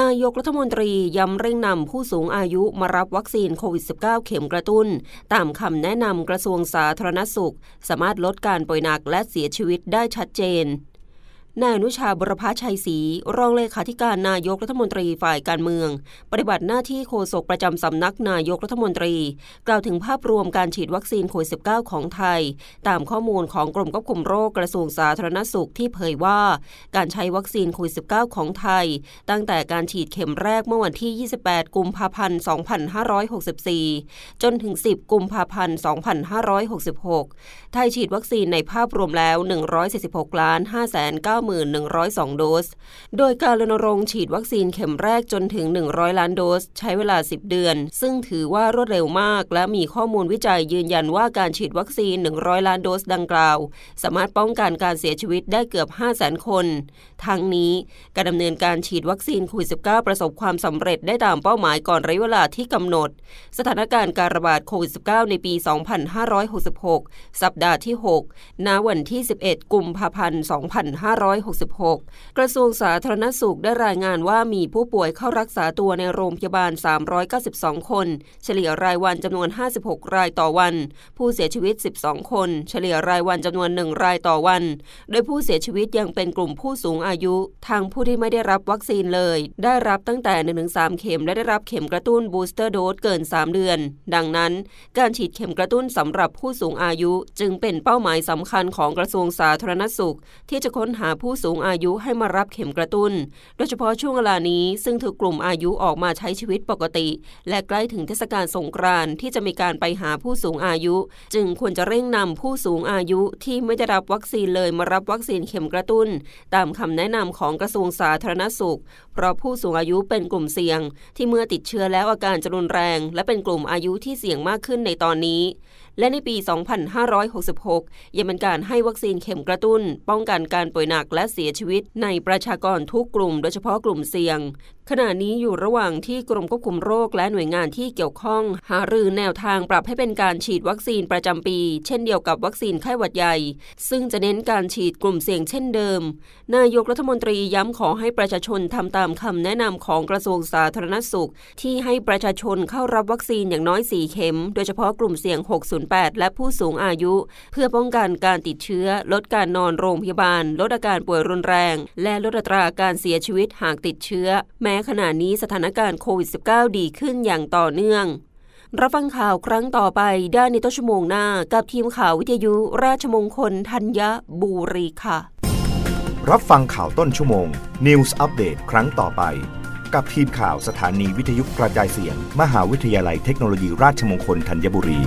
นายกรัฐมนตรีย้ำเร่งนำผู้สูงอายุมารับวัคซีนโควิด -19 เข็มกระตุ้น ตามคำแนะนำกระทรวงสาธารณสุข สามารถลดการป่วยหนักและเสียชีวิตได้ชัดเจน นายอนุชาบุรพชัยศรีรองเลขาธิการนายกรัฐมนตรีฝ่ายการเมือง ปฏิบัติหน้าที่โฆษกประจำสำนักนายกรัฐมนตรี กล่าวถึงภาพรวมการฉีดวัคซีนโควิด -19 ของไทย ตามข้อมูลของกรมควบคุมโรคกระทรวงสาธารณสุขที่เผยว่า การใช้วัคซีนโควิด -19 ของไทย ตั้งแต่การฉีดเข็มแรกเมื่อวันที่ 28 กุมภาพันธ์ 2564 จนถึง 10 กุมภาพันธ์ 2566 ไทยฉีดวัคซีนในภาพรวมแล้ว 146ล้าน5 9 1,102 โดส โดยการรณรงค์ฉีดวัคซีนเข็มแรกจนถึง 100 ล้านโดส ใช้เวลา 10 เดือน ซึ่งถือว่ารวดเร็วมาก และมีข้อมูลวิจัยยืนยันว่าการฉีดวัคซีน 100 ล้านโดสดังกล่าว สามารถป้องกันการเสียชีวิตได้เกือบ 5 0 0 0 0 0 คน ทั้งนี้การดำเนินการฉีดวัคซีนโควิด -19 ประสบความสำเร็จได้ตามเป้าหมายก่อนระยะเวลาที่กำหนด สถานการณ์การระบาดโควิด -19 ในปี 2566 สัปดาห์ที่ 6 ณ วันที่ 11 กุมภาพันธ์2566 กระทรวงสาธารณสุขได้รายงานว่ามีผู้ป่วยเข้ารักษาตัวในโรงพยาบาล 392 คน เฉลี่ยรายวันจำนวน 56 รายต่อวัน ผู้เสียชีวิต 12 คน เฉลี่ยรายวันจำนวน 1 รายต่อวัน โดยผู้เสียชีวิตยังเป็นกลุ่มผู้สูงอายุ ทางผู้ที่ไม่ได้รับวัคซีนเลย ได้รับตั้งแต่ 1-3 เข็มและได้รับเข็มกระตุ้นบูสเตอร์โดสเกิน 3 เดือน ดังนั้น การฉีดเข็มกระตุ้นสำหรับผู้สูงอายุ จึงเป็นเป้าหมายสำคัญของกระทรวงสาธารณสุข ที่จะค้นหาผู้สูงอายุให้มารับเข็มกระตุ้น โดยเฉพาะช่วงเวลานี้ซึ่งถือกลุ่มอายุออกมาใช้ชีวิตปกติ และใกล้ถึงเทศกาลสงกรานต์ที่จะมีการไปหาผู้สูงอายุ จึงควรจะเร่งนำผู้สูงอายุที่ไม่ได้รับวัคซีนเลยมารับวัคซีนเข็มกระตุ้น ตามคำแนะนำของกระทรวงสาธารณสุข เพราะผู้สูงอายุเป็นกลุ่มเสี่ยง ที่เมื่อติดเชื้อแล้วอาการจะรุนแรง และเป็นกลุ่มอายุที่เสี่ยงมากขึ้นในตอนนี้ และในปี 2566 ยังเป็นการให้วัคซีนเข็มกระตุ้น ป้องกันการป่วยหนักและเสียชีวิตในประชากรทุกกลุ่ม โดยเฉพาะกลุ่มเสี่ยง ขณะนี้อยู่ระหว่างที่กรมควบคุมโรคและหน่วยงานที่เกี่ยวข้อง หารือแนวทางปรับให้เป็นการฉีดวัคซีนประจำปี เช่นเดียวกับวัคซีนไข้หวัดใหญ่ ซึ่งจะเน้นการฉีดกลุ่มเสี่ยงเช่นเดิม นายกรัฐมนตรีย้ำขอให้ประชาชนทำตามคำแนะนำของกระทรวงสาธารณสุข ที่ให้ประชาชนเข้ารับวัคซีนอย่างน้อย 4 เข็ม โดยเฉพาะกลุ่มเสี่ยง 608 และผู้สูงอายุ เพื่อป้องกันการติดเชื้อ ลดการนอนโรงพยาบาล ลดอาการป่วยรุนแรง และลดอัตราการเสียชีวิตหากติดเชื้อแม้ขณะนี้สถานการณ์โควิด -19 ดีขึ้นอย่างต่อเนื่อง รับฟังข่าวครั้งต่อไปได้ในต้นชั่วโมงหน้า กับทีมข่าววิทยุราชมงคลธัญบุรีค่ะ รับฟังข่าวต้นชั่วโมง News อัปเดตครั้งต่อไป กับทีมข่าวสถานีวิทยุกระจายเสียง มหาวิทยาลัยเทคโนโลยีราชมงคลธัญบุรี